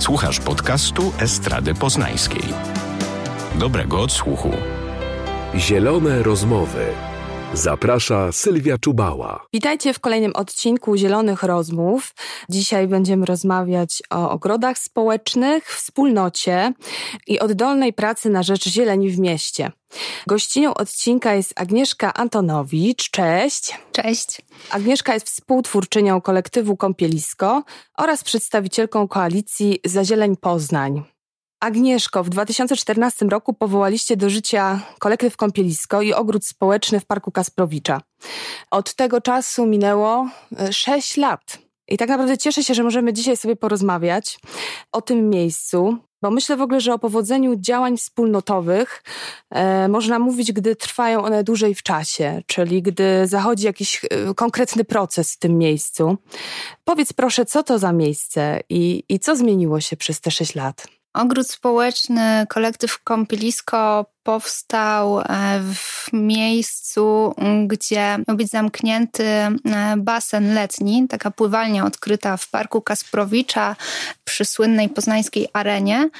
Słuchasz podcastu Estrady Poznańskiej. Dobrego odsłuchu. Zielone rozmowy. Zaprasza Sylwia Czubała. Witajcie w kolejnym odcinku Zielonych Rozmów. Dzisiaj będziemy rozmawiać o ogrodach społecznych, wspólnocie i oddolnej pracy na rzecz zieleni w mieście. Gościnią odcinka jest Agnieszka Antonowicz. Cześć. Cześć. Agnieszka jest współtwórczynią kolektywu Kąpielisko oraz przedstawicielką koalicji Za Zieleń Poznań. Agnieszko, w 2014 roku powołaliście do życia kolektyw Kąpielisko i ogród społeczny w Parku Kasprowicza. Od tego czasu minęło 6 e, lat. I tak naprawdę cieszę się, że możemy dzisiaj sobie porozmawiać o tym miejscu, bo myślę w ogóle, że o powodzeniu działań wspólnotowych e, można mówić, gdy trwają one dłużej w czasie, czyli gdy zachodzi jakiś e, konkretny proces w tym miejscu. Powiedz proszę, co to za miejsce i, i co zmieniło się przez te 6 lat? Ogród społeczny, kolektyw Kąpielisko powstał e, w miejscu, gdzie miał być zamknięty e, basen letni, taka pływalnia odkryta w Parku Kasprowicza przy słynnej poznańskiej arenie.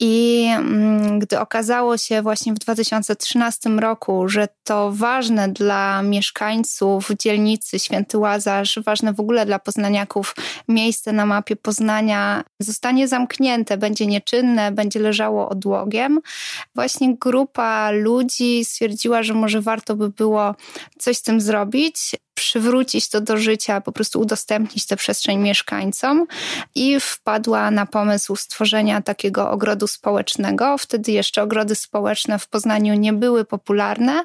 I mm, gdy okazało się właśnie w 2013 roku, że to ważne dla mieszkańców dzielnicy Święty Łazarz, ważne w ogóle dla poznaniaków miejsce na mapie Poznania zostanie zamknięte, będzie nieczynne, będzie leżało odłogiem, właśnie grupa ludzi stwierdziła, że może warto by było coś z tym zrobić przywrócić to do życia, po prostu udostępnić tę przestrzeń mieszkańcom i wpadła na pomysł stworzenia takiego ogrodu społecznego. Wtedy jeszcze ogrody społeczne w Poznaniu nie były popularne,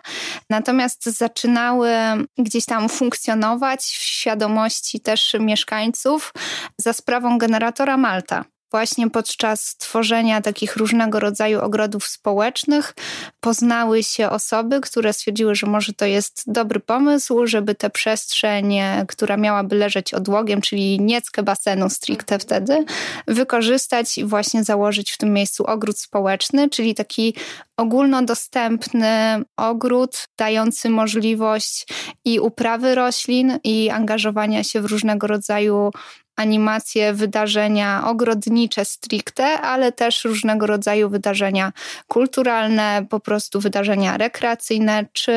natomiast zaczynały gdzieś tam funkcjonować w świadomości też mieszkańców za sprawą generatora Malta właśnie podczas tworzenia takich różnego rodzaju ogrodów społecznych poznały się osoby, które stwierdziły, że może to jest dobry pomysł, żeby tę przestrzeń, która miałaby leżeć odłogiem, czyli nieckę basenu stricte wtedy, wykorzystać i właśnie założyć w tym miejscu ogród społeczny, czyli taki ogólnodostępny ogród dający możliwość i uprawy roślin, i angażowania się w różnego rodzaju animacje, wydarzenia ogrodnicze stricte, ale też różnego rodzaju wydarzenia kulturalne, po prostu wydarzenia rekreacyjne, czy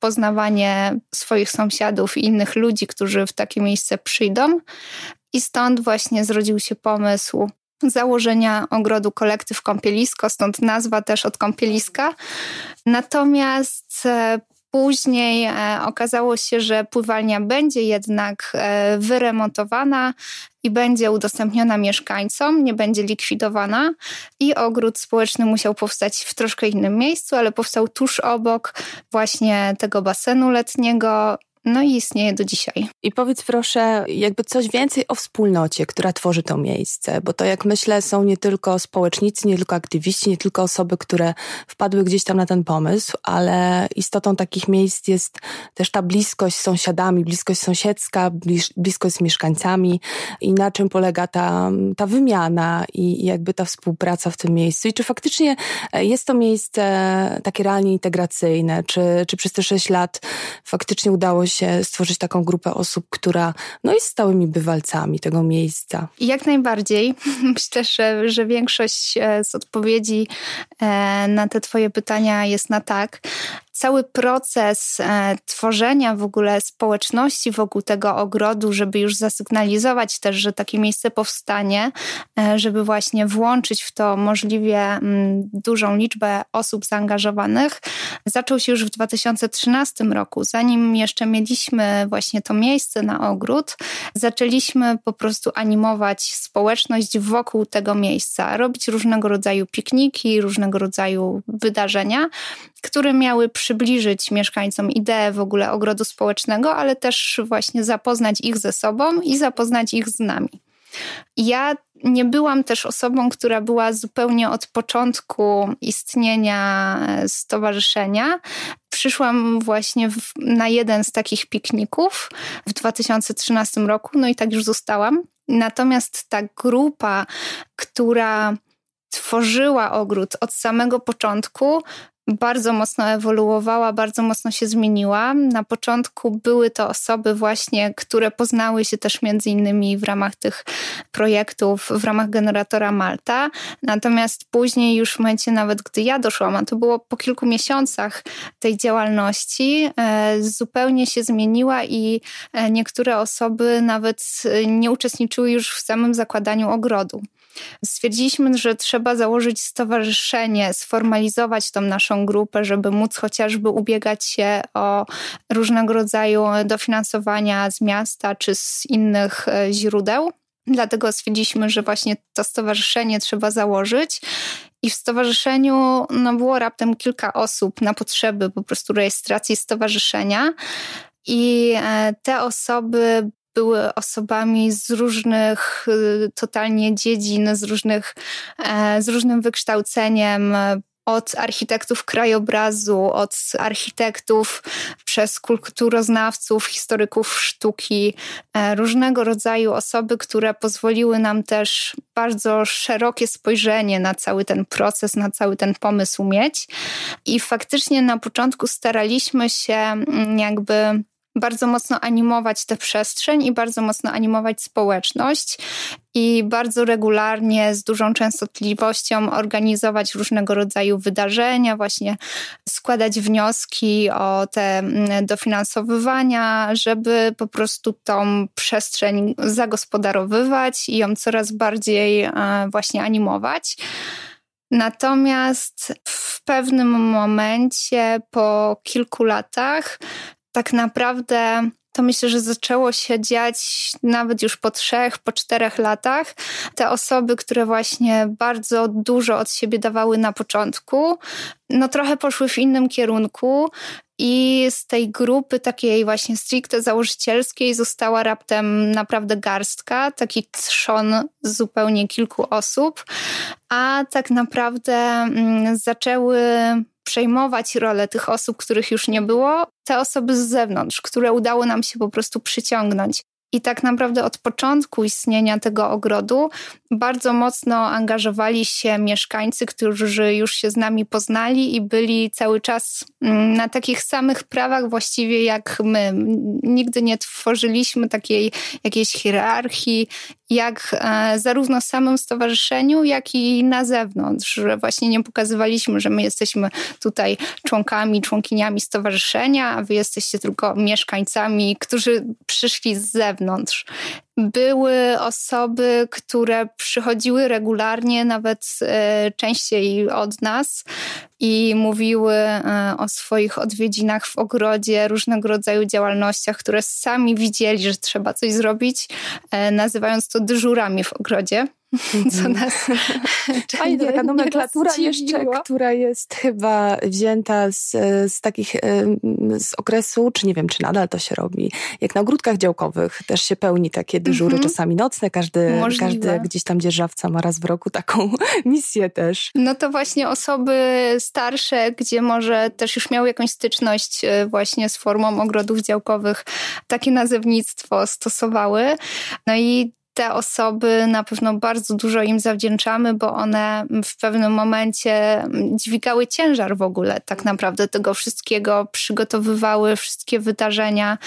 poznawanie swoich sąsiadów i innych ludzi, którzy w takie miejsce przyjdą. I stąd właśnie zrodził się pomysł założenia ogrodu kolektyw Kąpielisko, stąd nazwa też od kąpieliska. Natomiast e, Później e, okazało się, że pływalnia będzie jednak e, wyremontowana i będzie udostępniona mieszkańcom, nie będzie likwidowana. I ogród społeczny musiał powstać w troszkę innym miejscu, ale powstał tuż obok właśnie tego basenu letniego no i istnieje do dzisiaj. I powiedz proszę, jakby coś więcej o wspólnocie, która tworzy to miejsce, bo to jak myślę są nie tylko społecznicy, nie tylko aktywiści, nie tylko osoby, które wpadły gdzieś tam na ten pomysł, ale istotą takich miejsc jest też ta bliskość z sąsiadami, bliskość sąsiedzka, bliskość z mieszkańcami. I na czym polega ta, ta wymiana i jakby ta współpraca w tym miejscu? I czy faktycznie jest to miejsce takie realnie integracyjne, czy, czy przez te sześć lat faktycznie udało się się stworzyć taką grupę osób, która no, jest stałymi bywalcami tego miejsca. Jak najbardziej. Myślę, że, że większość e, z odpowiedzi e, na te Twoje pytania jest na tak cały proces e, tworzenia w ogóle społeczności wokół tego ogrodu, żeby już zasygnalizować też, że takie miejsce powstanie, e, żeby właśnie włączyć w to możliwie mm, dużą liczbę osób zaangażowanych, zaczął się już w 2013 roku. Zanim jeszcze mieliśmy właśnie to miejsce na ogród, zaczęliśmy po prostu animować społeczność wokół tego miejsca, robić różnego rodzaju pikniki, różnego rodzaju wydarzenia, które miały przybliżyć mieszkańcom ideę w ogóle ogrodu społecznego, ale też właśnie zapoznać ich ze sobą i zapoznać ich z nami. Ja nie byłam też osobą, która była zupełnie od początku istnienia stowarzyszenia. Przyszłam właśnie w, na jeden z takich pikników w 2013 roku, no i tak już zostałam. Natomiast ta grupa, która tworzyła ogród od samego początku, bardzo mocno ewoluowała, bardzo mocno się zmieniła. Na początku były to osoby właśnie, które poznały się też między innymi w ramach tych projektów, w ramach generatora Malta. Natomiast później już w momencie nawet, gdy ja doszłam, a to było po kilku miesiącach tej działalności, e, zupełnie się zmieniła i e, niektóre osoby nawet e, nie uczestniczyły już w samym zakładaniu ogrodu. Stwierdziliśmy, że trzeba założyć stowarzyszenie, sformalizować tą naszą grupę, żeby móc chociażby ubiegać się o różnego rodzaju dofinansowania z miasta czy z innych e, źródeł. Dlatego stwierdziliśmy, że właśnie to stowarzyszenie trzeba założyć. I w stowarzyszeniu no, było raptem kilka osób na potrzeby po prostu rejestracji stowarzyszenia. I e, te osoby były osobami z różnych y, totalnie dziedzin, z, różnych, e, z różnym wykształceniem, od architektów krajobrazu, od architektów przez kulturoznawców, historyków sztuki, e, różnego rodzaju osoby, które pozwoliły nam też bardzo szerokie spojrzenie na cały ten proces, na cały ten pomysł mieć. I faktycznie na początku staraliśmy się mm, jakby bardzo mocno animować tę przestrzeń i bardzo mocno animować społeczność i bardzo regularnie, z dużą częstotliwością organizować różnego rodzaju wydarzenia, właśnie składać wnioski o te mm, dofinansowywania, żeby po prostu tą przestrzeń zagospodarowywać i ją coraz bardziej e, właśnie animować. Natomiast w pewnym momencie, po kilku latach, tak naprawdę to myślę, że zaczęło się dziać nawet już po trzech, po czterech latach. Te osoby, które właśnie bardzo dużo od siebie dawały na początku, no trochę poszły w innym kierunku. I z tej grupy takiej właśnie stricte założycielskiej została raptem naprawdę garstka, taki trzon zupełnie kilku osób, a tak naprawdę mm, zaczęły przejmować rolę tych osób, których już nie było, te osoby z zewnątrz, które udało nam się po prostu przyciągnąć. I tak naprawdę od początku istnienia tego ogrodu bardzo mocno angażowali się mieszkańcy, którzy już się z nami poznali i byli cały czas mm, na takich samych prawach właściwie jak my. Nigdy nie tworzyliśmy takiej jakiejś hierarchii, jak e, zarówno w samym stowarzyszeniu, jak i na zewnątrz, że właśnie nie pokazywaliśmy, że my jesteśmy tutaj członkami, członkiniami stowarzyszenia, a wy jesteście tylko mieszkańcami, którzy przyszli z zewnątrz były osoby, które przychodziły regularnie, nawet e, częściej od nas i mówiły e, o swoich odwiedzinach w ogrodzie, różnego rodzaju działalnościach, które sami widzieli, że trzeba coś zrobić, e, nazywając to dyżurami w ogrodzie. Co mhm. nas Fajnie, taka nomenklatura jeszcze, która jest chyba wzięta z, z takich z okresu, czy nie wiem, czy nadal to się robi, jak na ogródkach działkowych też się pełni takie dyżury, mm -hmm. czasami nocne, każdy, każdy gdzieś tam dzierżawca ma raz w roku taką misję też. No to właśnie osoby starsze, gdzie może też już miały jakąś styczność e, właśnie z formą ogrodów działkowych, takie nazewnictwo stosowały. No i te osoby na pewno bardzo dużo im zawdzięczamy, bo one w pewnym momencie dźwigały ciężar w ogóle tak naprawdę tego wszystkiego, przygotowywały wszystkie wydarzenia.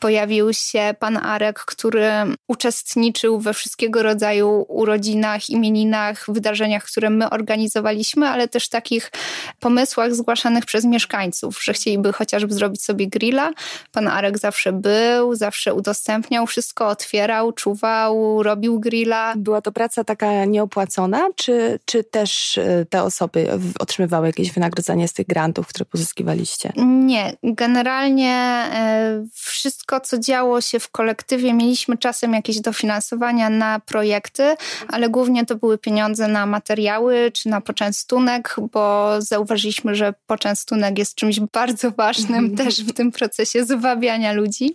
Pojawił się pan Arek, który uczestniczył we wszystkiego rodzaju urodzinach, imieninach, wydarzeniach, które my organizowaliśmy, ale też takich pomysłach zgłaszanych przez mieszkańców, że chcieliby chociażby zrobić sobie grilla. Pan Arek zawsze był, zawsze udostępniał wszystko, otwierał, czuwał, robił grilla. Była to praca taka nieopłacona, czy, czy też e, te osoby otrzymywały jakieś wynagrodzenie z tych grantów, które pozyskiwaliście? Nie. Generalnie e, wszystko, co działo się w kolektywie, mieliśmy czasem jakieś dofinansowania na projekty, ale głównie to były pieniądze na materiały czy na poczęstunek, bo zauważyliśmy, że poczęstunek jest czymś bardzo ważnym też w tym procesie zwabiania ludzi.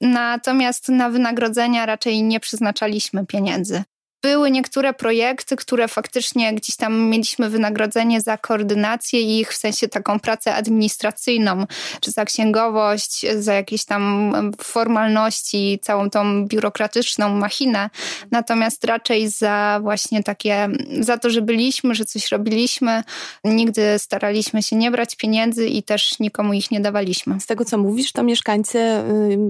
Natomiast na wynagrodzenia raczej nie przeznaczaliśmy pieniędzy. Były niektóre projekty, które faktycznie gdzieś tam mieliśmy wynagrodzenie za koordynację ich, w sensie taką pracę administracyjną, czy za księgowość, za jakieś tam formalności, całą tą biurokratyczną machinę. Natomiast raczej za właśnie takie, za to, że byliśmy, że coś robiliśmy, nigdy staraliśmy się nie brać pieniędzy i też nikomu ich nie dawaliśmy. Z tego, co mówisz, to mieszkańcy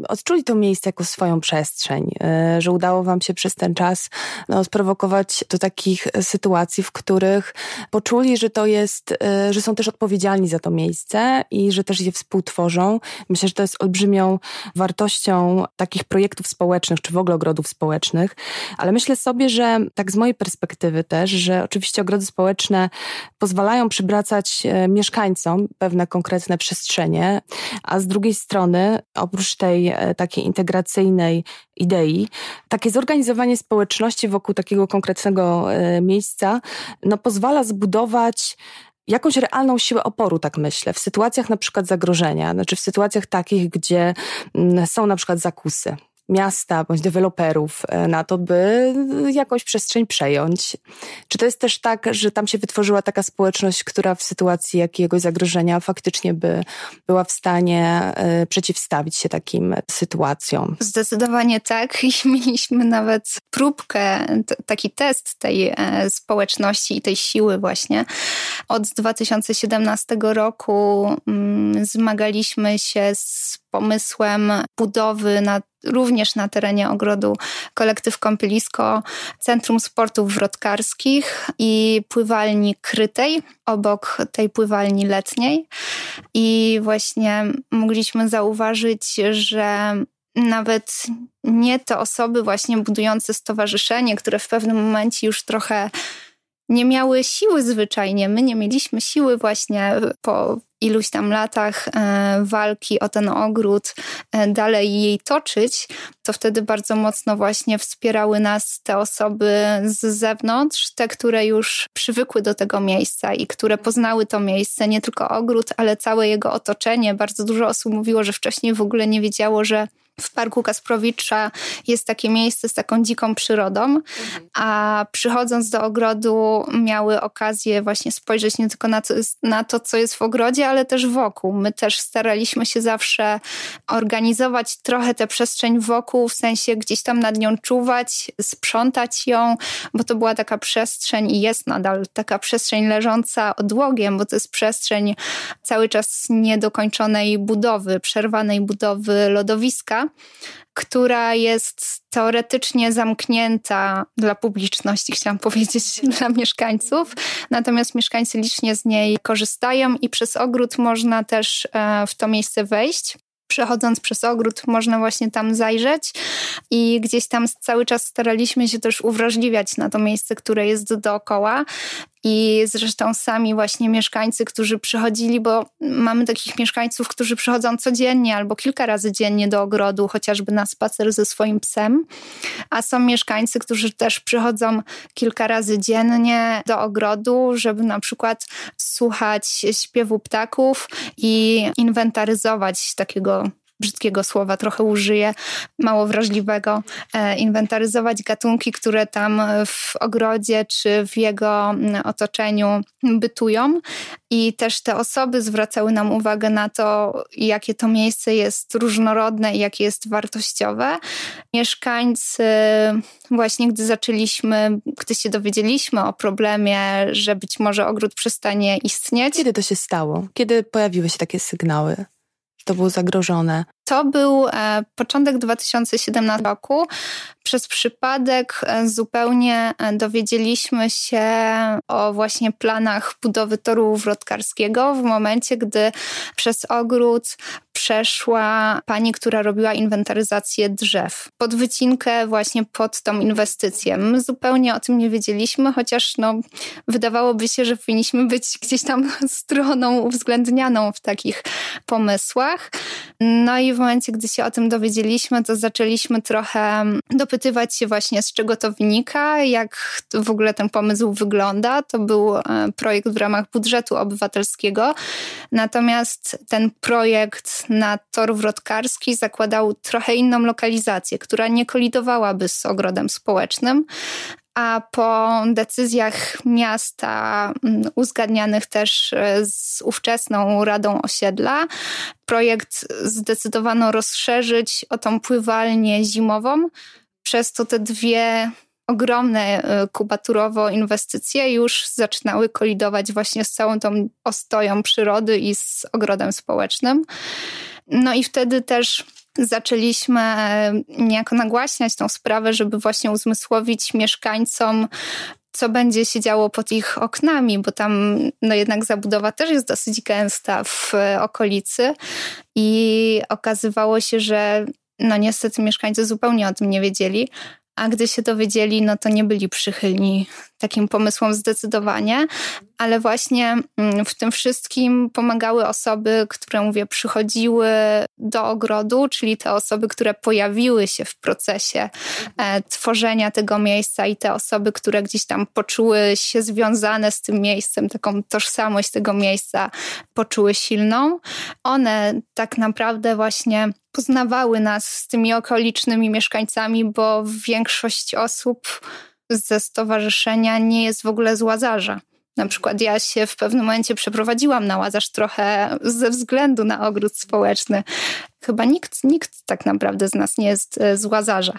odczuli to miejsce jako swoją przestrzeń, y, że udało wam się przez ten czas no, sprowokować do takich sytuacji, w których poczuli, że to jest, y, że są też odpowiedzialni za to miejsce i że też je współtworzą. Myślę, że to jest olbrzymią wartością takich projektów społecznych, czy w ogóle ogrodów społecznych, ale myślę sobie, że tak z mojej perspektywy też, że oczywiście ogrody społeczne pozwalają przywracać e, mieszkańcom pewne konkretne przestrzenie, a z drugiej strony, oprócz tej e, takiej integracyjnej idei, takie zorganizowanie społeczności wokół takiego konkretnego e, miejsca, no pozwala zbudować jakąś realną siłę oporu, tak myślę, w sytuacjach na przykład zagrożenia, znaczy w sytuacjach takich, gdzie mm, są na przykład zakusy miasta bądź deweloperów e, na to, by jakąś przestrzeń przejąć. Czy to jest też tak, że tam się wytworzyła taka społeczność, która w sytuacji jakiegoś zagrożenia faktycznie by była w stanie e, przeciwstawić się takim sytuacjom? Zdecydowanie tak i mieliśmy nawet próbkę, taki test tej e, społeczności i tej siły właśnie. Od 2017 roku mm, zmagaliśmy się z pomysłem budowy na, również na terenie ogrodu kolektyw Kąpielisko Centrum Sportów Wrotkarskich i pływalni krytej obok tej pływalni letniej. I właśnie mogliśmy zauważyć, że nawet nie te osoby właśnie budujące stowarzyszenie, które w pewnym momencie już trochę nie miały siły zwyczajnie. My nie mieliśmy siły właśnie po iluś tam latach e, walki o ten ogród e, dalej jej toczyć, to wtedy bardzo mocno właśnie wspierały nas te osoby z zewnątrz, te, które już przywykły do tego miejsca i które poznały to miejsce, nie tylko ogród, ale całe jego otoczenie. Bardzo dużo osób mówiło, że wcześniej w ogóle nie wiedziało, że w Parku Kasprowicza jest takie miejsce z taką dziką przyrodą, mhm. a przychodząc do ogrodu miały okazję właśnie spojrzeć nie tylko na to, na to, co jest w ogrodzie, ale też wokół. My też staraliśmy się zawsze organizować trochę tę przestrzeń wokół, w sensie gdzieś tam nad nią czuwać, sprzątać ją, bo to była taka przestrzeń i jest nadal taka przestrzeń leżąca odłogiem, bo to jest przestrzeń cały czas niedokończonej budowy, przerwanej budowy lodowiska która jest teoretycznie zamknięta dla publiczności, chciałam powiedzieć, dla mieszkańców. Natomiast mieszkańcy licznie z niej korzystają i przez ogród można też e, w to miejsce wejść. Przechodząc przez ogród, można właśnie tam zajrzeć i gdzieś tam cały czas staraliśmy się też uwrażliwiać na to miejsce, które jest dookoła. I zresztą sami właśnie mieszkańcy, którzy przychodzili, bo mamy takich mieszkańców, którzy przychodzą codziennie albo kilka razy dziennie do ogrodu, chociażby na spacer ze swoim psem, a są mieszkańcy, którzy też przychodzą kilka razy dziennie do ogrodu, żeby na przykład słuchać śpiewu ptaków i inwentaryzować takiego brzydkiego słowa trochę użyję, mało wrażliwego, e, inwentaryzować gatunki, które tam w ogrodzie czy w jego mm, otoczeniu bytują. I też te osoby zwracały nam uwagę na to, jakie to miejsce jest różnorodne i jakie jest wartościowe. Mieszkańcy, właśnie gdy zaczęliśmy, gdy się dowiedzieliśmy o problemie, że być może ogród przestanie istnieć. Kiedy to się stało? Kiedy pojawiły się takie sygnały? To było zagrożone. To był e, początek 2017 roku. Przez przypadek e, zupełnie e, dowiedzieliśmy się o właśnie planach budowy toru wrotkarskiego w momencie, gdy przez ogród przeszła pani, która robiła inwentaryzację drzew pod wycinkę właśnie pod tą inwestycję. My zupełnie o tym nie wiedzieliśmy, chociaż no, wydawałoby się, że powinniśmy być gdzieś tam stroną uwzględnianą w takich pomysłach. No i w momencie, gdy się o tym dowiedzieliśmy, to zaczęliśmy trochę dopytywać się właśnie, z czego to wynika, jak w ogóle ten pomysł wygląda. To był e, projekt w ramach budżetu obywatelskiego. Natomiast ten projekt na tor wrotkarski zakładał trochę inną lokalizację, która nie kolidowałaby z ogrodem społecznym, a po decyzjach miasta mm, uzgadnianych też e, z ówczesną Radą Osiedla, projekt zdecydowano rozszerzyć o tą pływalnię zimową. Przez to te dwie ogromne e, kubaturowo inwestycje już zaczynały kolidować właśnie z całą tą ostoją przyrody i z ogrodem społecznym. No i wtedy też zaczęliśmy e, niejako nagłaśniać tą sprawę, żeby właśnie uzmysłowić mieszkańcom, co będzie się działo pod ich oknami, bo tam no jednak zabudowa też jest dosyć gęsta w e, okolicy i okazywało się, że no niestety mieszkańcy zupełnie o tym nie wiedzieli, a gdy się dowiedzieli, no to nie byli przychylni takim pomysłom zdecydowanie, ale właśnie mm, w tym wszystkim pomagały osoby, które, mówię, przychodziły do ogrodu, czyli te osoby, które pojawiły się w procesie e, tworzenia tego miejsca i te osoby, które gdzieś tam poczuły się związane z tym miejscem, taką tożsamość tego miejsca poczuły silną. One tak naprawdę właśnie poznawały nas z tymi okolicznymi mieszkańcami, bo większość osób ze stowarzyszenia nie jest w ogóle z Łazarza. Na przykład ja się w pewnym momencie przeprowadziłam na Łazarz trochę ze względu na ogród społeczny. Chyba nikt, nikt tak naprawdę z nas nie jest e, z Łazarza,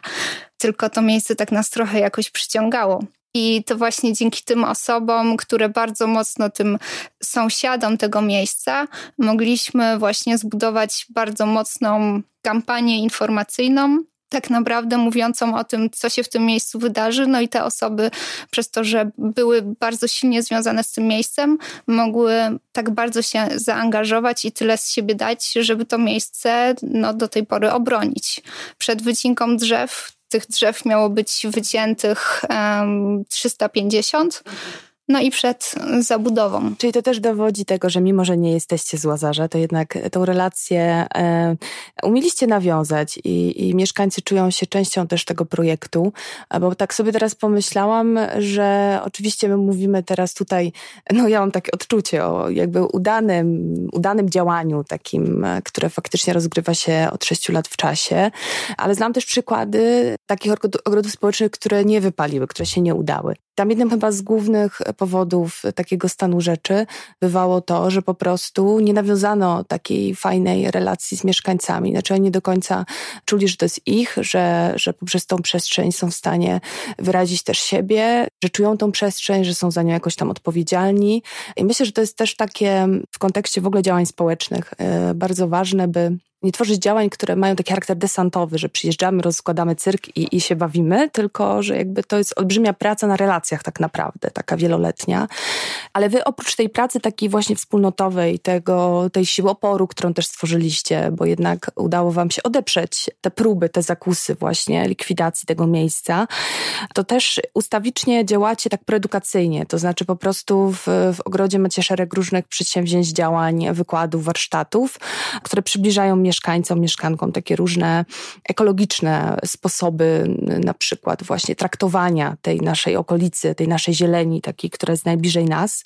tylko to miejsce tak nas trochę jakoś przyciągało. I to właśnie dzięki tym osobom, które bardzo mocno tym sąsiadom tego miejsca, mogliśmy właśnie zbudować bardzo mocną kampanię informacyjną, tak naprawdę mówiącą o tym, co się w tym miejscu wydarzy. No i te osoby, przez to, że były bardzo silnie związane z tym miejscem, mogły tak bardzo się zaangażować i tyle z siebie dać, żeby to miejsce no, do tej pory obronić. Przed wycinką drzew tych drzew miało być wyciętych um, 350 no i przed zabudową. Czyli to też dowodzi tego, że mimo, że nie jesteście z Łazarza, to jednak tą relację e, umieliście nawiązać i, i, mieszkańcy czują się częścią też tego projektu, bo tak sobie teraz pomyślałam, że oczywiście my mówimy teraz tutaj, no ja mam takie odczucie o jakby udanym, udanym działaniu takim, które faktycznie rozgrywa się od sześciu lat w czasie, ale znam też przykłady takich ogrodów społecznych, które nie wypaliły, które się nie udały. Tam jednym chyba z głównych powodów takiego stanu rzeczy bywało to, że po prostu nie nawiązano takiej fajnej relacji z mieszkańcami. Znaczy oni nie do końca czuli, że to jest ich, że, że poprzez tą przestrzeń są w stanie wyrazić też siebie, że czują tą przestrzeń, że są za nią jakoś tam odpowiedzialni. I myślę, że to jest też takie w kontekście w ogóle działań społecznych e, bardzo ważne, by nie tworzyć działań, które mają taki charakter desantowy, że przyjeżdżamy, rozkładamy cyrk i, i się bawimy, tylko że jakby to jest olbrzymia praca na relacjach tak naprawdę, taka wieloletnia. Ale wy oprócz tej pracy takiej właśnie wspólnotowej, tego, tej siły oporu, którą też stworzyliście, bo jednak udało wam się odeprzeć te próby, te zakusy właśnie likwidacji tego miejsca, to też ustawicznie działacie tak proedukacyjnie, to znaczy po prostu w, w ogrodzie macie szereg różnych przedsięwzięć, działań, wykładów, warsztatów, które przybliżają mieszkańcom, mieszkankom takie różne ekologiczne sposoby, na przykład właśnie traktowania tej naszej okolicy, tej naszej zieleni, takiej, która jest najbliżej nas.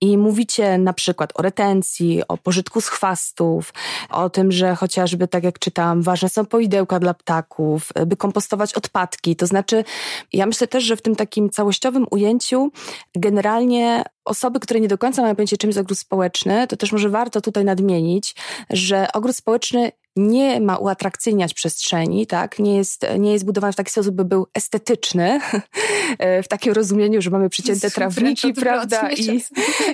I mówicie na przykład o retencji, o pożytku z chwastów, o tym, że chociażby, tak jak czytałam, ważne są poidełka dla ptaków, by kompostować odpadki. To znaczy, ja myślę też, że w tym takim całościowym ujęciu generalnie osoby, które nie do końca mają pojęcie, czym jest ogród społeczny, to też może warto tutaj nadmienić, że ogród społeczny nie ma uatrakcyjniać przestrzeni, tak? Nie jest, nie jest budowany w taki sposób, by był estetyczny, w takim rozumieniu, że mamy przycięte trawniki, prawda? I,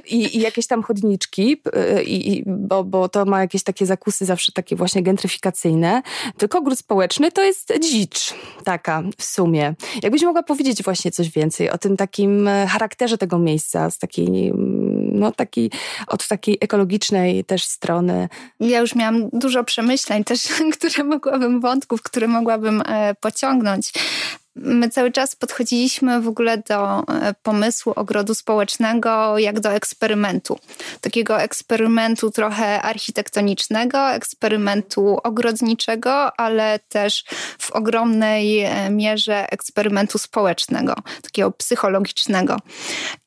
i, I, jakieś tam chodniczki, i, i, bo, bo to ma jakieś takie zakusy zawsze takie właśnie gentryfikacyjne. Tylko ogród społeczny to jest dzicz taka w sumie. Jakbyś mogła powiedzieć właśnie coś więcej o tym takim charakterze tego miejsca, z takiej no, taki, od takiej ekologicznej też strony. Ja już miałam dużo przemyśleń też, które mogłabym, wątków, które mogłabym e, pociągnąć. My cały czas podchodziliśmy w ogóle do e, pomysłu ogrodu społecznego jak do eksperymentu. Takiego eksperymentu trochę architektonicznego, eksperymentu ogrodniczego, ale też w ogromnej e, mierze eksperymentu społecznego, takiego psychologicznego.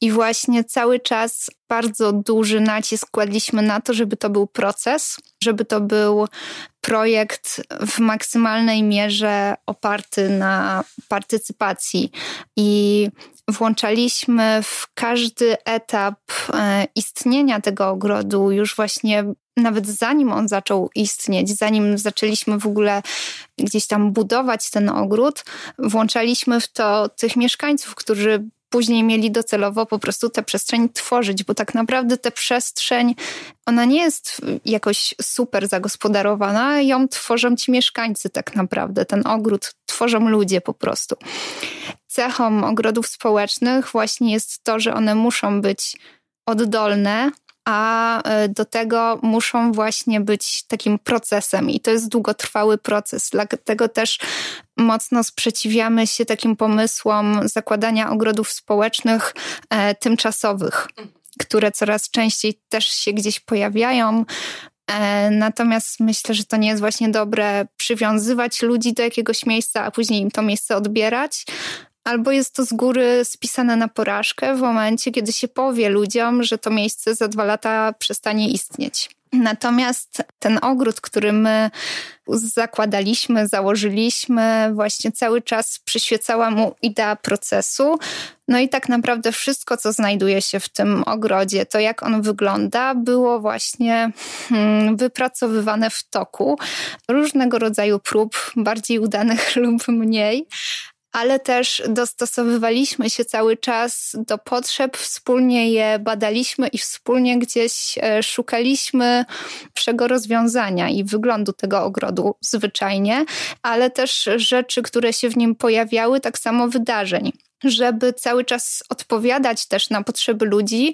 I właśnie cały czas bardzo duży nacisk kładliśmy na to, żeby to był proces, żeby to był projekt w maksymalnej mierze oparty na partycypacji. I włączaliśmy w każdy etap e, istnienia tego ogrodu, już właśnie nawet zanim on zaczął istnieć, zanim zaczęliśmy w ogóle gdzieś tam budować ten ogród, włączaliśmy w to tych mieszkańców, którzy później mieli docelowo po prostu tę przestrzeń tworzyć, bo tak naprawdę tę przestrzeń, ona nie jest jakoś super zagospodarowana, ją tworzą ci mieszkańcy tak naprawdę, ten ogród tworzą ludzie po prostu. Cechą ogrodów społecznych właśnie jest to, że one muszą być oddolne, a e, do tego muszą właśnie być takim procesem i to jest długotrwały proces. Dlatego też mocno sprzeciwiamy się takim pomysłom zakładania ogrodów społecznych e, tymczasowych, które coraz częściej też się gdzieś pojawiają. E, natomiast myślę, że to nie jest właśnie dobre przywiązywać ludzi do jakiegoś miejsca, a później im to miejsce odbierać, albo jest to z góry spisane na porażkę w momencie, kiedy się powie ludziom, że to miejsce za dwa lata przestanie istnieć. Natomiast ten ogród, który my zakładaliśmy, założyliśmy, właśnie cały czas przyświecała mu idea procesu. No i tak naprawdę wszystko, co znajduje się w tym ogrodzie, to jak on wygląda, było właśnie hmm, wypracowywane w toku różnego rodzaju prób, bardziej udanych lub mniej ale też dostosowywaliśmy się cały czas do potrzeb, wspólnie je badaliśmy i wspólnie gdzieś e, szukaliśmy wszego rozwiązania i wyglądu tego ogrodu zwyczajnie, ale też rzeczy, które się w nim pojawiały, tak samo wydarzeń żeby cały czas odpowiadać też na potrzeby ludzi,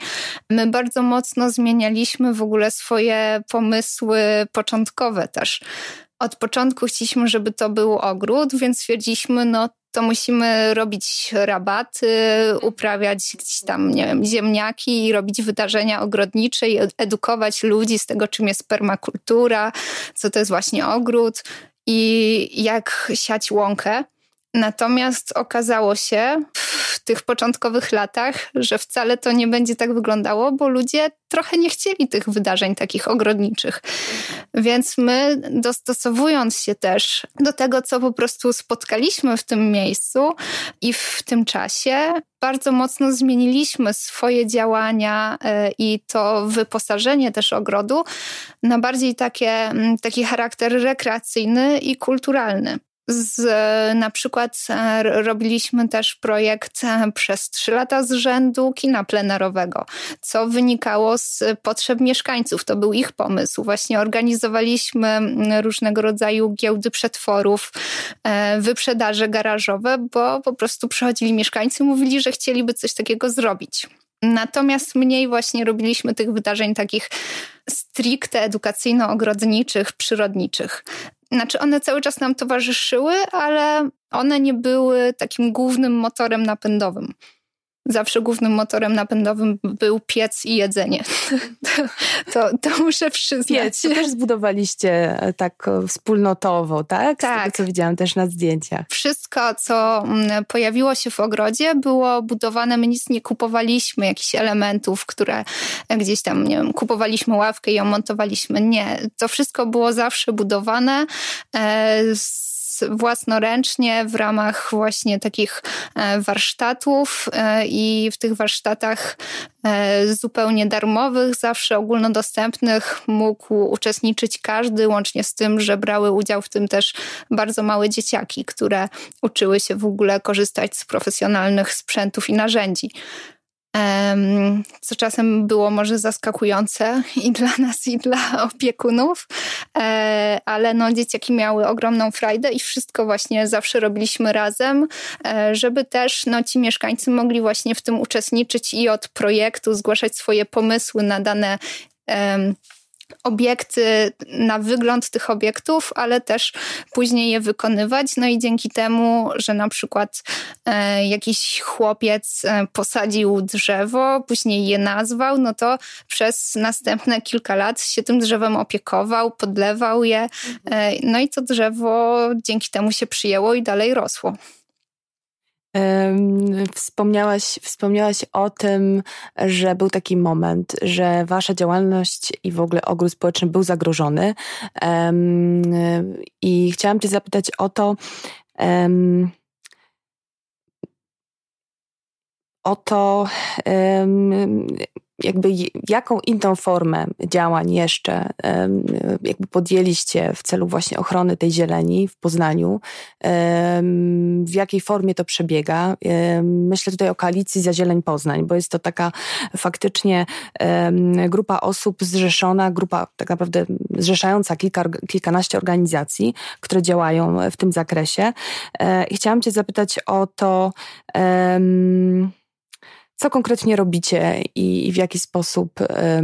my bardzo mocno zmienialiśmy w ogóle swoje pomysły początkowe też. Od początku chcieliśmy, żeby to był ogród, więc stwierdziliśmy, no to musimy robić rabaty, uprawiać gdzieś tam, nie wiem, ziemniaki i robić wydarzenia ogrodnicze i edukować ludzi z tego, czym jest permakultura, co to jest właśnie ogród i jak siać łąkę. Natomiast okazało się w tych początkowych latach, że wcale to nie będzie tak wyglądało, bo ludzie trochę nie chcieli tych wydarzeń takich ogrodniczych. Więc my, dostosowując się też do tego, co po prostu spotkaliśmy w tym miejscu i w tym czasie, bardzo mocno zmieniliśmy swoje działania e, i to wyposażenie też ogrodu na bardziej takie, taki charakter rekreacyjny i kulturalny. Z, na przykład e, robiliśmy też projekt e, przez trzy lata z rzędu kina plenerowego, co wynikało z potrzeb mieszkańców. To był ich pomysł. Właśnie organizowaliśmy różnego rodzaju giełdy przetworów, e, wyprzedaże garażowe, bo po prostu przychodzili mieszkańcy i mówili, że chcieliby coś takiego zrobić. Natomiast mniej właśnie robiliśmy tych wydarzeń takich stricte edukacyjno-ogrodniczych, przyrodniczych. Znaczy, one cały czas nam towarzyszyły, ale one nie były takim głównym motorem napędowym zawsze głównym motorem napędowym był piec i jedzenie. To, to, muszę przyznać. Piec, to też zbudowaliście e, tak e, wspólnotowo, tak? Tak. Z tego, co widziałam też na zdjęciach. Wszystko, co mm, pojawiło się w ogrodzie, było budowane. My nic nie kupowaliśmy, jakichś elementów, które gdzieś tam, nie wiem, kupowaliśmy ławkę i ją montowaliśmy. Nie. To wszystko było zawsze budowane e, z własnoręcznie w ramach właśnie takich e, warsztatów e, i w tych warsztatach e, zupełnie darmowych, zawsze ogólnodostępnych mógł uczestniczyć każdy, łącznie z tym, że brały udział w tym też bardzo małe dzieciaki, które uczyły się w ogóle korzystać z profesjonalnych sprzętów i narzędzi co czasem było może zaskakujące i dla nas, i dla opiekunów, e, ale no, dzieciaki miały ogromną frajdę i wszystko właśnie zawsze robiliśmy razem, e, żeby też no, ci mieszkańcy mogli właśnie w tym uczestniczyć i od projektu zgłaszać swoje pomysły na dane obiekty, na wygląd tych obiektów, ale też później je wykonywać. No i dzięki temu, że na przykład e, jakiś chłopiec e, posadził drzewo, później je nazwał, no to przez następne kilka lat się tym drzewem opiekował, podlewał je. E, no i to drzewo dzięki temu się przyjęło i dalej rosło. Wspomniałaś, wspomniałaś o tym, że był taki moment, że wasza działalność i w ogóle ogród społeczny był zagrożony. I chciałam Cię zapytać o to, o to, jakby jaką inną formę działań jeszcze jakby podjęliście w celu właśnie ochrony tej zieleni w Poznaniu? W jakiej formie to przebiega? Myślę tutaj o koalicji za Zieleń Poznań, bo jest to taka faktycznie grupa osób zrzeszona, grupa tak naprawdę zrzeszająca kilka, kilkanaście organizacji, które działają w tym zakresie. E, I chciałam Cię zapytać o to, co konkretnie robicie i, w jaki sposób e,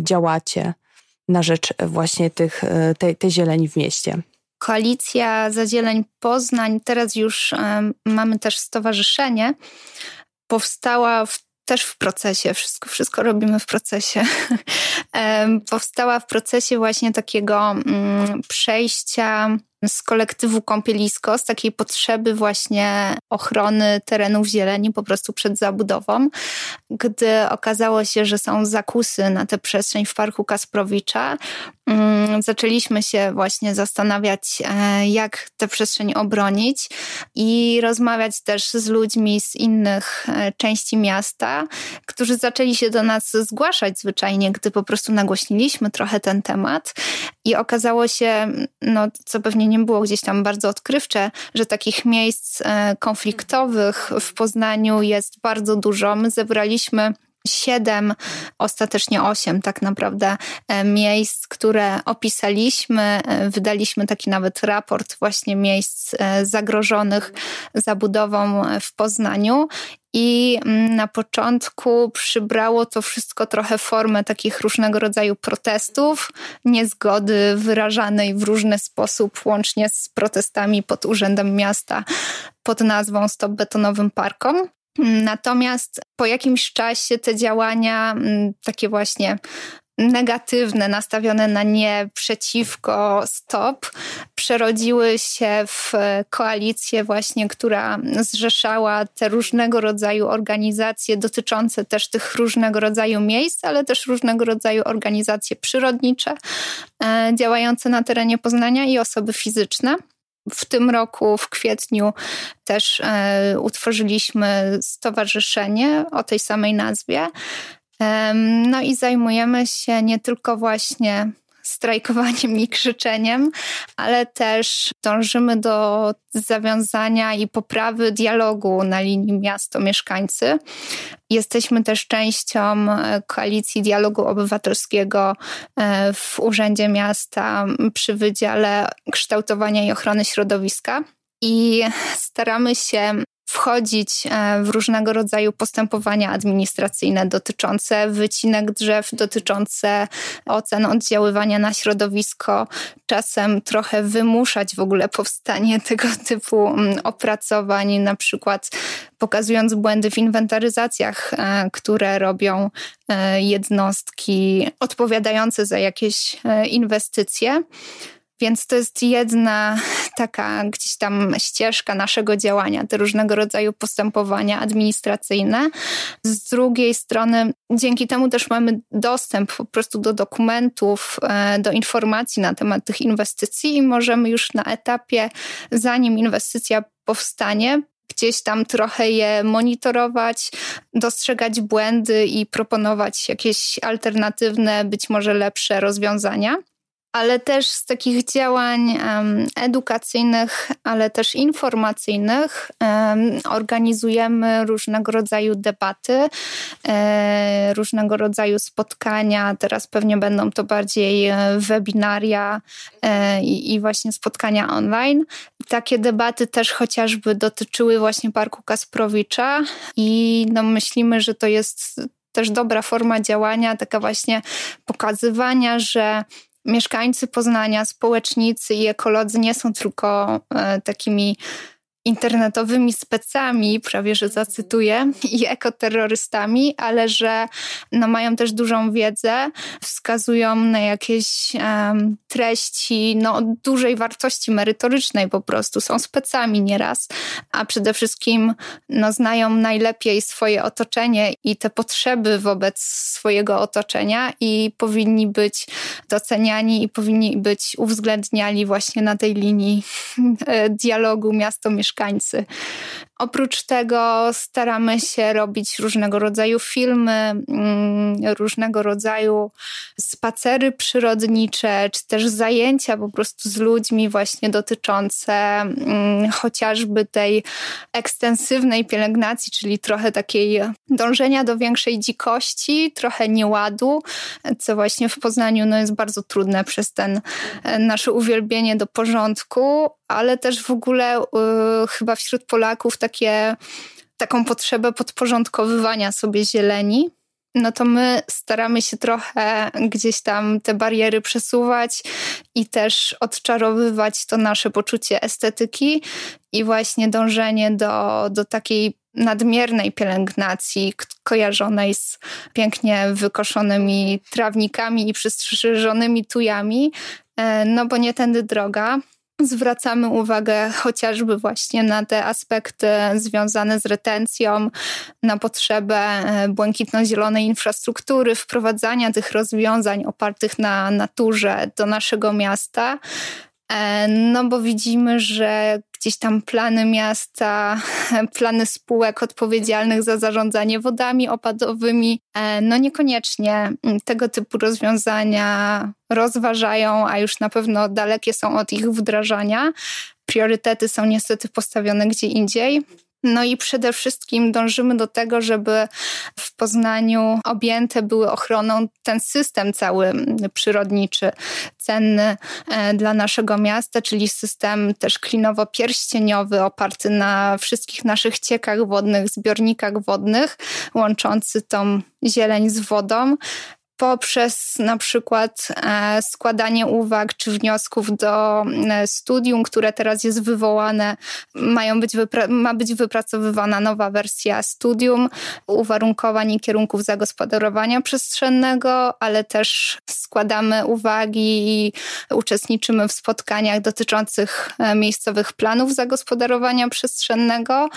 działacie na rzecz właśnie tych, e, tej, tej zieleni w mieście? Koalicja za Zieleń Poznań, teraz już mamy też stowarzyszenie, powstała w też w procesie, wszystko, wszystko robimy w procesie. Powstała w procesie właśnie takiego mm, przejścia z kolektywu Kąpielisko, z takiej potrzeby właśnie ochrony terenów zieleni po prostu przed zabudową, gdy okazało się, że są zakusy na tę przestrzeń w Parku Kasprowicza, zaczęliśmy się właśnie zastanawiać, e, jak tę przestrzeń obronić i rozmawiać też z ludźmi z innych e, części miasta, którzy zaczęli się do nas zgłaszać zwyczajnie, gdy po prostu nagłośniliśmy trochę ten temat i okazało się, no co pewnie nie było gdzieś tam bardzo odkrywcze, że takich miejsc e, konfliktowych w Poznaniu jest bardzo dużo. My zebraliśmy siedem, ostatecznie osiem tak naprawdę e, miejsc, które opisaliśmy. E, wydaliśmy taki nawet raport właśnie miejsc zagrożonych zabudową w Poznaniu i mm, na początku przybrało to wszystko trochę formę takich różnego rodzaju protestów, niezgody wyrażanej w różny sposób, łącznie z protestami pod Urzędem Miasta pod nazwą Stop Betonowym Parkom. Natomiast po jakimś czasie te działania, mm, takie właśnie negatywne, nastawione na nie, przeciwko, stop, przerodziły się w koalicję właśnie, która zrzeszała te różnego rodzaju organizacje dotyczące też tych różnego rodzaju miejsc, ale też różnego rodzaju organizacje przyrodnicze e, działające na terenie Poznania i osoby fizyczne. W tym roku, w kwietniu, też e, utworzyliśmy stowarzyszenie o tej samej nazwie. No i zajmujemy się nie tylko właśnie strajkowaniem i krzyczeniem, ale też dążymy do zawiązania i poprawy dialogu na linii miasto-mieszkańcy. Jesteśmy też częścią e, koalicji dialogu obywatelskiego e, w Urzędzie Miasta przy Wydziale Kształtowania i Ochrony Środowiska. I staramy się wchodzić e, w różnego rodzaju postępowania administracyjne dotyczące wycinek drzew, dotyczące ocen oddziaływania na środowisko, czasem trochę wymuszać w ogóle powstanie tego typu mm, opracowań, na przykład pokazując błędy w inwentaryzacjach, e, które robią e, jednostki odpowiadające za jakieś inwestycje. Więc to jest jedna taka gdzieś tam ścieżka naszego działania, te różnego rodzaju postępowania administracyjne. Z drugiej strony, dzięki temu też mamy dostęp po prostu do dokumentów, e, do informacji na temat tych inwestycji i możemy już na etapie, zanim inwestycja powstanie, gdzieś tam trochę je monitorować, dostrzegać błędy i proponować jakieś alternatywne, być może lepsze rozwiązania ale też z takich działań edukacyjnych, ale też informacyjnych organizujemy różnego rodzaju debaty, e, różnego rodzaju spotkania. Teraz pewnie będą to bardziej e, webinaria e, i właśnie spotkania online. Takie debaty też chociażby dotyczyły właśnie Parku Kasprowicza i no myślimy, że to jest też dobra forma działania, taka właśnie pokazywania, że mieszkańcy Poznania, społecznicy i ekolodzy nie są tylko e, takimi internetowymi specami, prawie że zacytuję, i ekoterrorystami, ale że no, mają też dużą wiedzę, wskazują na jakieś um, treści no, dużej wartości merytorycznej po prostu. Są specami nieraz, a przede wszystkim no, znają najlepiej swoje otoczenie i te potrzeby wobec swojego otoczenia i powinni być doceniani i powinni być uwzględniani właśnie na tej linii e, dialogu miasto-mieszkańcy. Oprócz tego staramy się robić różnego rodzaju filmy, mm, różnego rodzaju spacery przyrodnicze, czy też zajęcia po prostu z ludźmi właśnie dotyczące mm, chociażby tej ekstensywnej pielęgnacji, czyli trochę takiej dążenia do większej dzikości, trochę nieładu, co właśnie w Poznaniu no, jest bardzo trudne przez ten e, nasze uwielbienie do porządku, ale też w ogóle y, chyba wśród Polaków takie, taką potrzebę podporządkowywania sobie zieleni. No to my staramy się trochę gdzieś tam te bariery przesuwać i też odczarowywać to nasze poczucie estetyki i właśnie dążenie do, do takiej nadmiernej pielęgnacji kojarzonej z pięknie wykoszonymi trawnikami i przystrzyżonymi tujami, e, no bo nie tędy droga zwracamy uwagę chociażby właśnie na te aspekty związane z retencją, na potrzebę e, błękitno-zielonej infrastruktury, wprowadzania tych rozwiązań opartych na naturze do naszego miasta. E, no bo widzimy, że gdzieś tam plany miasta, plany spółek odpowiedzialnych za zarządzanie wodami opadowymi, e, no niekoniecznie tego typu rozwiązania rozważają, a już na pewno dalekie są od ich wdrażania. Priorytety są niestety postawione gdzie indziej. No i przede wszystkim dążymy do tego, żeby w Poznaniu objęte były ochroną ten system cały przyrodniczy, cenny e, dla naszego miasta, czyli system też klinowo-pierścieniowy, oparty na wszystkich naszych ciekach wodnych, zbiornikach wodnych, łączący tą zieleń z wodą poprzez na przykład e, składanie uwag czy wniosków do e, studium, które teraz jest wywołane. Mają być ma być wypracowywana nowa wersja studium, uwarunkowań i kierunków zagospodarowania przestrzennego, ale też składamy uwagi i uczestniczymy w spotkaniach dotyczących e, miejscowych planów zagospodarowania przestrzennego.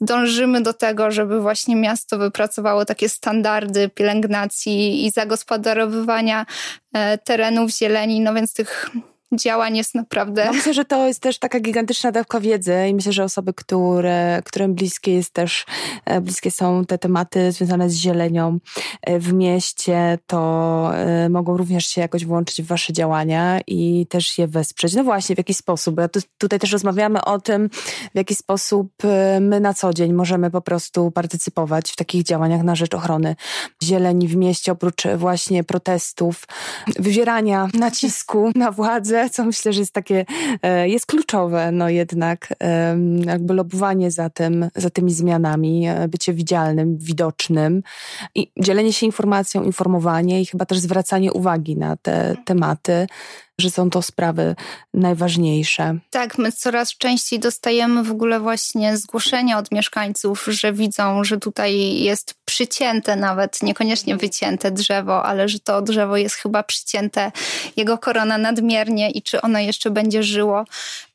Dążymy do tego, żeby właśnie miasto wypracowało takie standardy pielęgnacji i zagospodarowania zagospodarowywania e, terenów zieleni, no więc tych działań jest naprawdę... No myślę, że to jest też taka gigantyczna dawka wiedzy i myślę, że osoby, które, którym bliskie jest też, e, bliskie są te tematy związane z zielenią e, w mieście, to mogą również się jakoś włączyć w wasze działania i też je wesprzeć. No właśnie, w jaki sposób? Bo tu, tutaj też rozmawiamy o tym, w jaki sposób my na co dzień możemy po prostu partycypować w takich działaniach na rzecz ochrony zieleni w mieście, oprócz właśnie protestów, wywierania nacisku na władzę, co myślę, że jest takie, e, jest kluczowe, no jednak jakby lobowanie za, tym, za tymi zmianami, e, bycie widzialnym, widocznym i dzielenie się informacją, informowanie i chyba też zwracanie uwagi na te tematy, że są to sprawy najważniejsze. Tak, my coraz częściej dostajemy w ogóle właśnie zgłoszenia od mieszkańców, że widzą, że tutaj jest przycięte nawet, niekoniecznie wycięte drzewo, ale że to drzewo jest chyba przycięte, jego korona nadmiernie i czy ono jeszcze będzie żyło.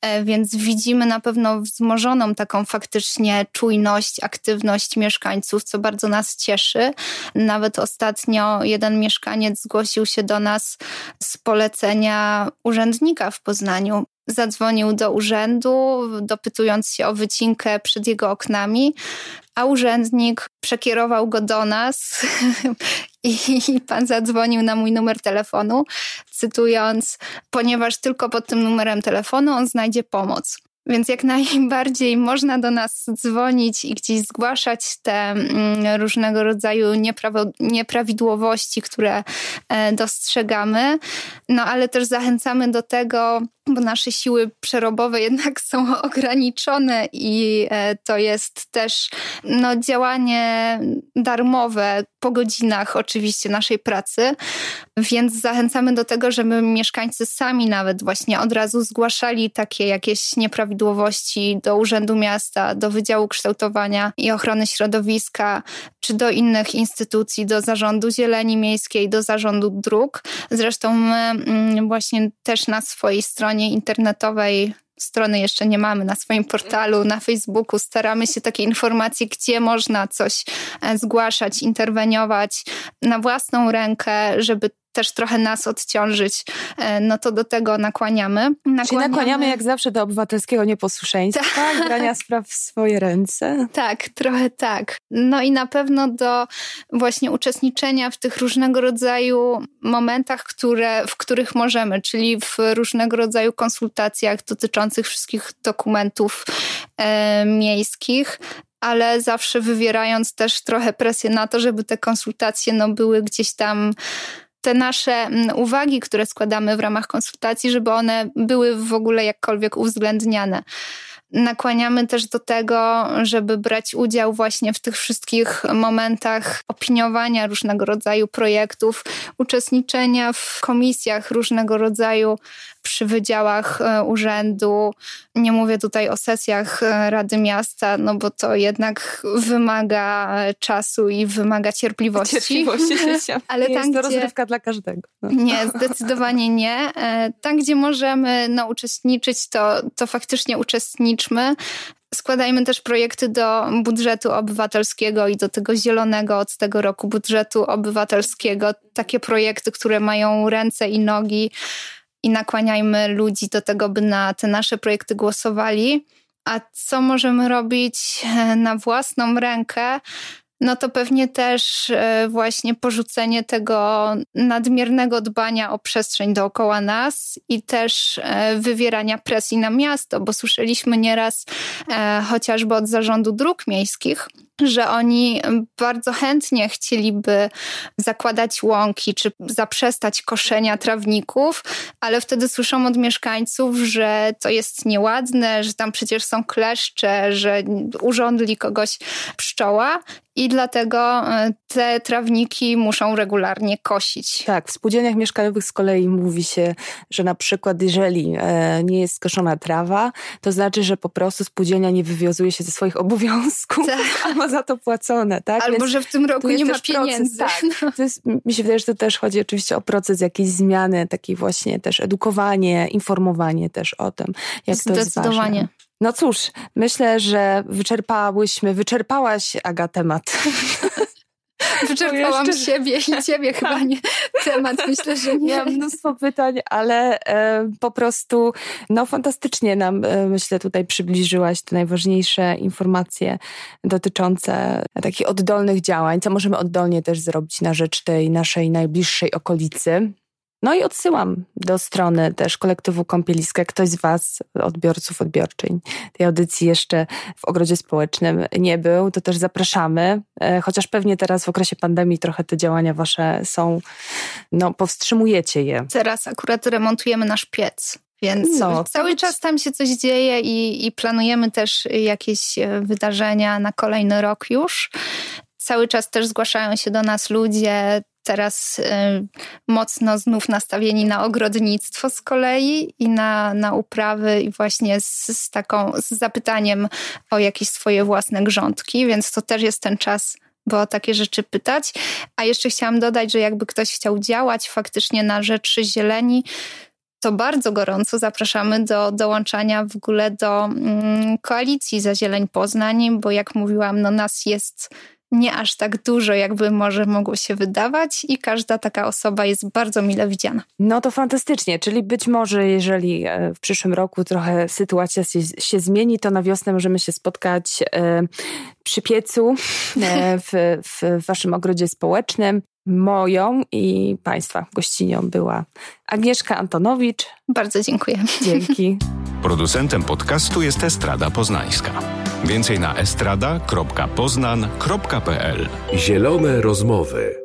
E, więc widzimy na pewno wzmożoną taką faktycznie czujność, aktywność mieszkańców, co bardzo nas cieszy. Nawet ostatnio jeden mieszkaniec zgłosił się do nas z polecenia urzędnika w Poznaniu. Zadzwonił do urzędu, dopytując się o wycinkę przed jego oknami, a urzędnik przekierował go do nas i pan zadzwonił na mój numer telefonu, cytując: Ponieważ tylko pod tym numerem telefonu on znajdzie pomoc. Więc jak najbardziej można do nas dzwonić i gdzieś zgłaszać te mm, różnego rodzaju nieprawidłowości, które e, dostrzegamy, no ale też zachęcamy do tego, bo nasze siły przerobowe jednak są ograniczone i e, to jest też no, działanie darmowe po godzinach oczywiście naszej pracy, więc zachęcamy do tego, żeby mieszkańcy sami nawet właśnie od razu zgłaszali takie jakieś nieprawidłowości do Urzędu Miasta, do Wydziału Kształtowania i Ochrony Środowiska, czy do innych instytucji, do Zarządu Zieleni Miejskiej, do Zarządu Dróg. Zresztą my mm, właśnie też na swojej stronie internetowej strony jeszcze nie mamy na swoim portalu, na Facebooku. Staramy się takie informacje, gdzie można coś e, zgłaszać, interweniować na własną rękę, żeby też trochę nas odciążyć, e, no to do tego nakłaniamy. nakłaniamy. Czyli nakłaniamy jak zawsze do obywatelskiego nieposłuszeństwa, tak. brania spraw w swoje ręce. Tak, trochę tak. No i na pewno do właśnie uczestniczenia w tych różnego rodzaju momentach, które, w których możemy, czyli w różnego rodzaju konsultacjach dotyczących wszystkich dokumentów e, miejskich ale zawsze wywierając też trochę presję na to, żeby te konsultacje no, były gdzieś tam te nasze mm, uwagi, które składamy w ramach konsultacji, żeby one były w ogóle jakkolwiek uwzględniane. Nakłaniamy też do tego, żeby brać udział właśnie w tych wszystkich momentach opiniowania różnego rodzaju projektów, uczestniczenia w komisjach różnego rodzaju przy wydziałach e, urzędu. Nie mówię tutaj o sesjach e, Rady Miasta, no bo to jednak wymaga e, czasu i wymaga cierpliwości. Cierpliwości, ale nie tam, jest to gdzie... rozrywka dla każdego. No. Nie, zdecydowanie nie. Tam, gdzie możemy no, uczestniczyć, to, to faktycznie uczestniczmy. Składajmy też projekty do budżetu obywatelskiego i do tego zielonego od tego roku budżetu obywatelskiego. Takie projekty, które mają ręce i nogi i nakłaniajmy ludzi do tego, by na te nasze projekty głosowali. A co możemy robić e, na własną rękę? no to pewnie też e, właśnie porzucenie tego nadmiernego dbania o przestrzeń dookoła nas i też e, wywierania presji na miasto, bo słyszeliśmy nieraz chociażby od zarządu dróg miejskich, że oni bardzo chętnie chcieliby zakładać łąki czy zaprzestać koszenia trawników, ale wtedy słyszą od mieszkańców, że to jest nieładne, że tam przecież są kleszcze, że urządli kogoś pszczoła i dlatego e, te trawniki muszą regularnie kosić. Tak, w spółdzielniach mieszkaniowych z kolei mówi się, że na przykład jeżeli e, nie jest skoszona trawa, to znaczy, że po prostu spółdzielnia nie wywiązuje się ze swoich obowiązków, tak. a ma za to płacone. Tak? Albo, Więc że w tym roku nie ma pieniędzy. Proces, tak. no. to jest, mi się wydaje, że to też chodzi oczywiście o proces jakiejś zmiany, takiej właśnie też edukowanie, informowanie też o tym, jak to jest ważne. No cóż, myślę, że wyczerpałyśmy, wyczerpałaś Aga temat. Wyczerpałam jeszcze... siebie i ciebie chyba nie temat, myślę, że nie. Miałam mnóstwo pytań, ale e, po prostu no fantastycznie nam, e, myślę, tutaj przybliżyłaś te najważniejsze informacje dotyczące takich oddolnych działań, co możemy oddolnie też zrobić na rzecz tej naszej najbliższej okolicy. No i odsyłam do strony też kolektywu Kąpieliska. Ktoś z Was, odbiorców, odbiorczyń tej audycji jeszcze w ogrodzie społecznym nie był, to też zapraszamy. E, chociaż pewnie teraz w okresie pandemii trochę te działania Wasze są, no powstrzymujecie je. Teraz akurat remontujemy nasz piec. Więc no, cały czas tam się coś dzieje i, i planujemy też jakieś e, wydarzenia na kolejny rok już. Cały czas też zgłaszają się do nas ludzie, teraz y, mocno znów nastawieni na ogrodnictwo z kolei i na, na uprawy i właśnie z, z taką, z zapytaniem o jakieś swoje własne grządki, więc to też jest ten czas bo o takie rzeczy pytać. A jeszcze chciałam dodać, że jakby ktoś chciał działać faktycznie na rzecz zieleni, to bardzo gorąco zapraszamy do dołączania w ogóle do mm, koalicji za Zieleń Poznań, bo jak mówiłam, no nas jest nie aż tak dużo, jakby może mogło się wydawać, i każda taka osoba jest bardzo mile widziana. No to fantastycznie, czyli być może, jeżeli e, w przyszłym roku trochę sytuacja się, się zmieni, to na wiosnę możemy się spotkać e, przy piecu e, w, w waszym ogrodzie społecznym. Moją i Państwa gościnią była Agnieszka Antonowicz. Bardzo dziękuję. Dzięki. Producentem podcastu jest Estrada Poznańska. Więcej na estrada.poznan.pl Zielone rozmowy.